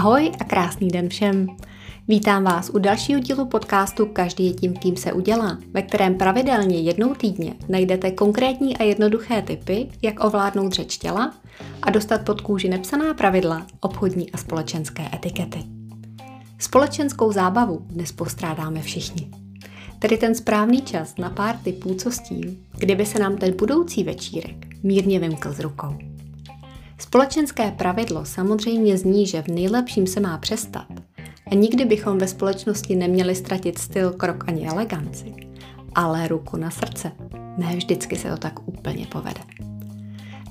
Ahoj a krásný den všem. Vítám vás u dalšího dílu podcastu Každý je tím, kým se udělá, ve kterém pravidelně jednou týdně najdete konkrétní a jednoduché typy, jak ovládnout řeč těla a dostat pod kůži nepsaná pravidla obchodní a společenské etikety. Společenskou zábavu dnes postrádáme všichni. Tedy ten správný čas na pár typů, co s tím, kdyby se nám ten budoucí večírek mírně vymkl z rukou. Společenské pravidlo samozřejmě zní, že v nejlepším se má přestat a nikdy bychom ve společnosti neměli ztratit styl, krok ani eleganci. Ale ruku na srdce, ne vždycky se to tak úplně povede.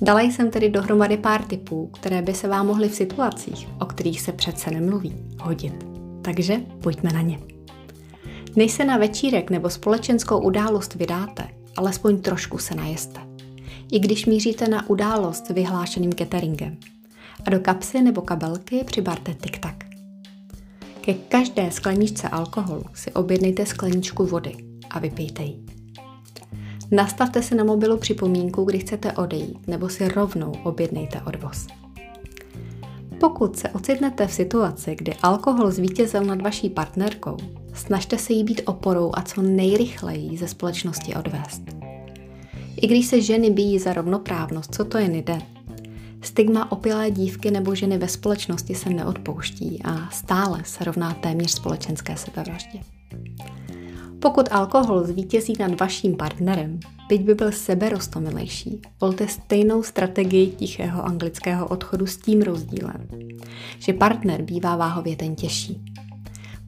Dala jsem tedy dohromady pár typů, které by se vám mohly v situacích, o kterých se přece nemluví, hodit. Takže pojďme na ně. Než se na večírek nebo společenskou událost vydáte, alespoň trošku se najeste i když míříte na událost vyhlášeným cateringem. A do kapsy nebo kabelky přibarte tik-tak. Ke každé skleničce alkoholu si objednejte skleničku vody a vypijte ji. Nastavte si na mobilu připomínku, kdy chcete odejít, nebo si rovnou objednejte odvoz. Pokud se ocitnete v situaci, kdy alkohol zvítězil nad vaší partnerkou, snažte se jí být oporou a co nejrychleji ze společnosti odvést. I když se ženy bíjí za rovnoprávnost, co to jen jde? Stigma opilé dívky nebo ženy ve společnosti se neodpouští a stále se rovná téměř společenské sebevraždě. Pokud alkohol zvítězí nad vaším partnerem, byť by byl seberostomilejší, volte stejnou strategii tichého anglického odchodu s tím rozdílem, že partner bývá váhově ten těžší.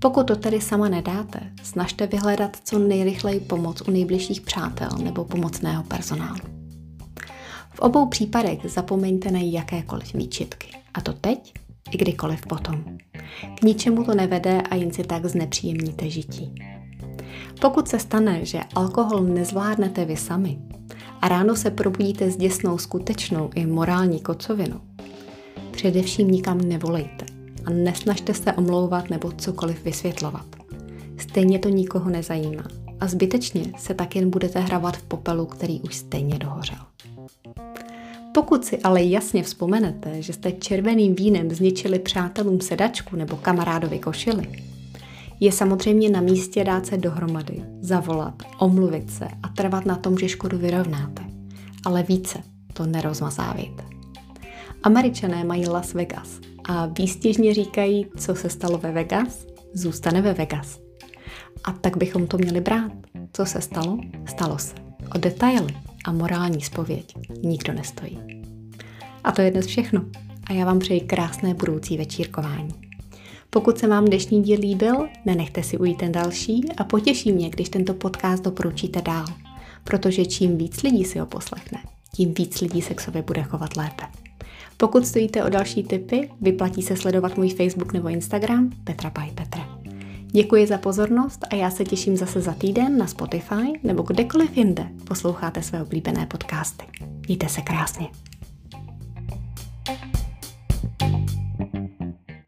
Pokud to tedy sama nedáte, snažte vyhledat co nejrychleji pomoc u nejbližších přátel nebo pomocného personálu. V obou případech zapomeňte na jakékoliv výčitky. A to teď i kdykoliv potom. K ničemu to nevede a jen si tak znepříjemníte žití. Pokud se stane, že alkohol nezvládnete vy sami a ráno se probudíte s děsnou skutečnou i morální kocovinou, především nikam nevolejte a nesnažte se omlouvat nebo cokoliv vysvětlovat. Stejně to nikoho nezajímá a zbytečně se tak jen budete hrabat v popelu, který už stejně dohořel. Pokud si ale jasně vzpomenete, že jste červeným vínem zničili přátelům sedačku nebo kamarádovi košili, je samozřejmě na místě dát se dohromady, zavolat, omluvit se a trvat na tom, že škodu vyrovnáte. Ale více to nerozmazávejte. Američané mají Las Vegas a výstěžně říkají, co se stalo ve Vegas, zůstane ve Vegas. A tak bychom to měli brát. Co se stalo, stalo se. O detaily a morální spověď nikdo nestojí. A to je dnes všechno. A já vám přeji krásné budoucí večírkování. Pokud se vám dnešní díl líbil, nenechte si ujít ten další a potěší mě, když tento podcast doporučíte dál, protože čím víc lidí si ho poslechne, tím víc lidí se k sobě bude chovat lépe. Pokud stojíte o další tipy, vyplatí se sledovat můj Facebook nebo Instagram Petra Paj Petra. Děkuji za pozornost a já se těším zase za týden na Spotify nebo kdekoliv jinde posloucháte své oblíbené podcasty. Mějte se krásně.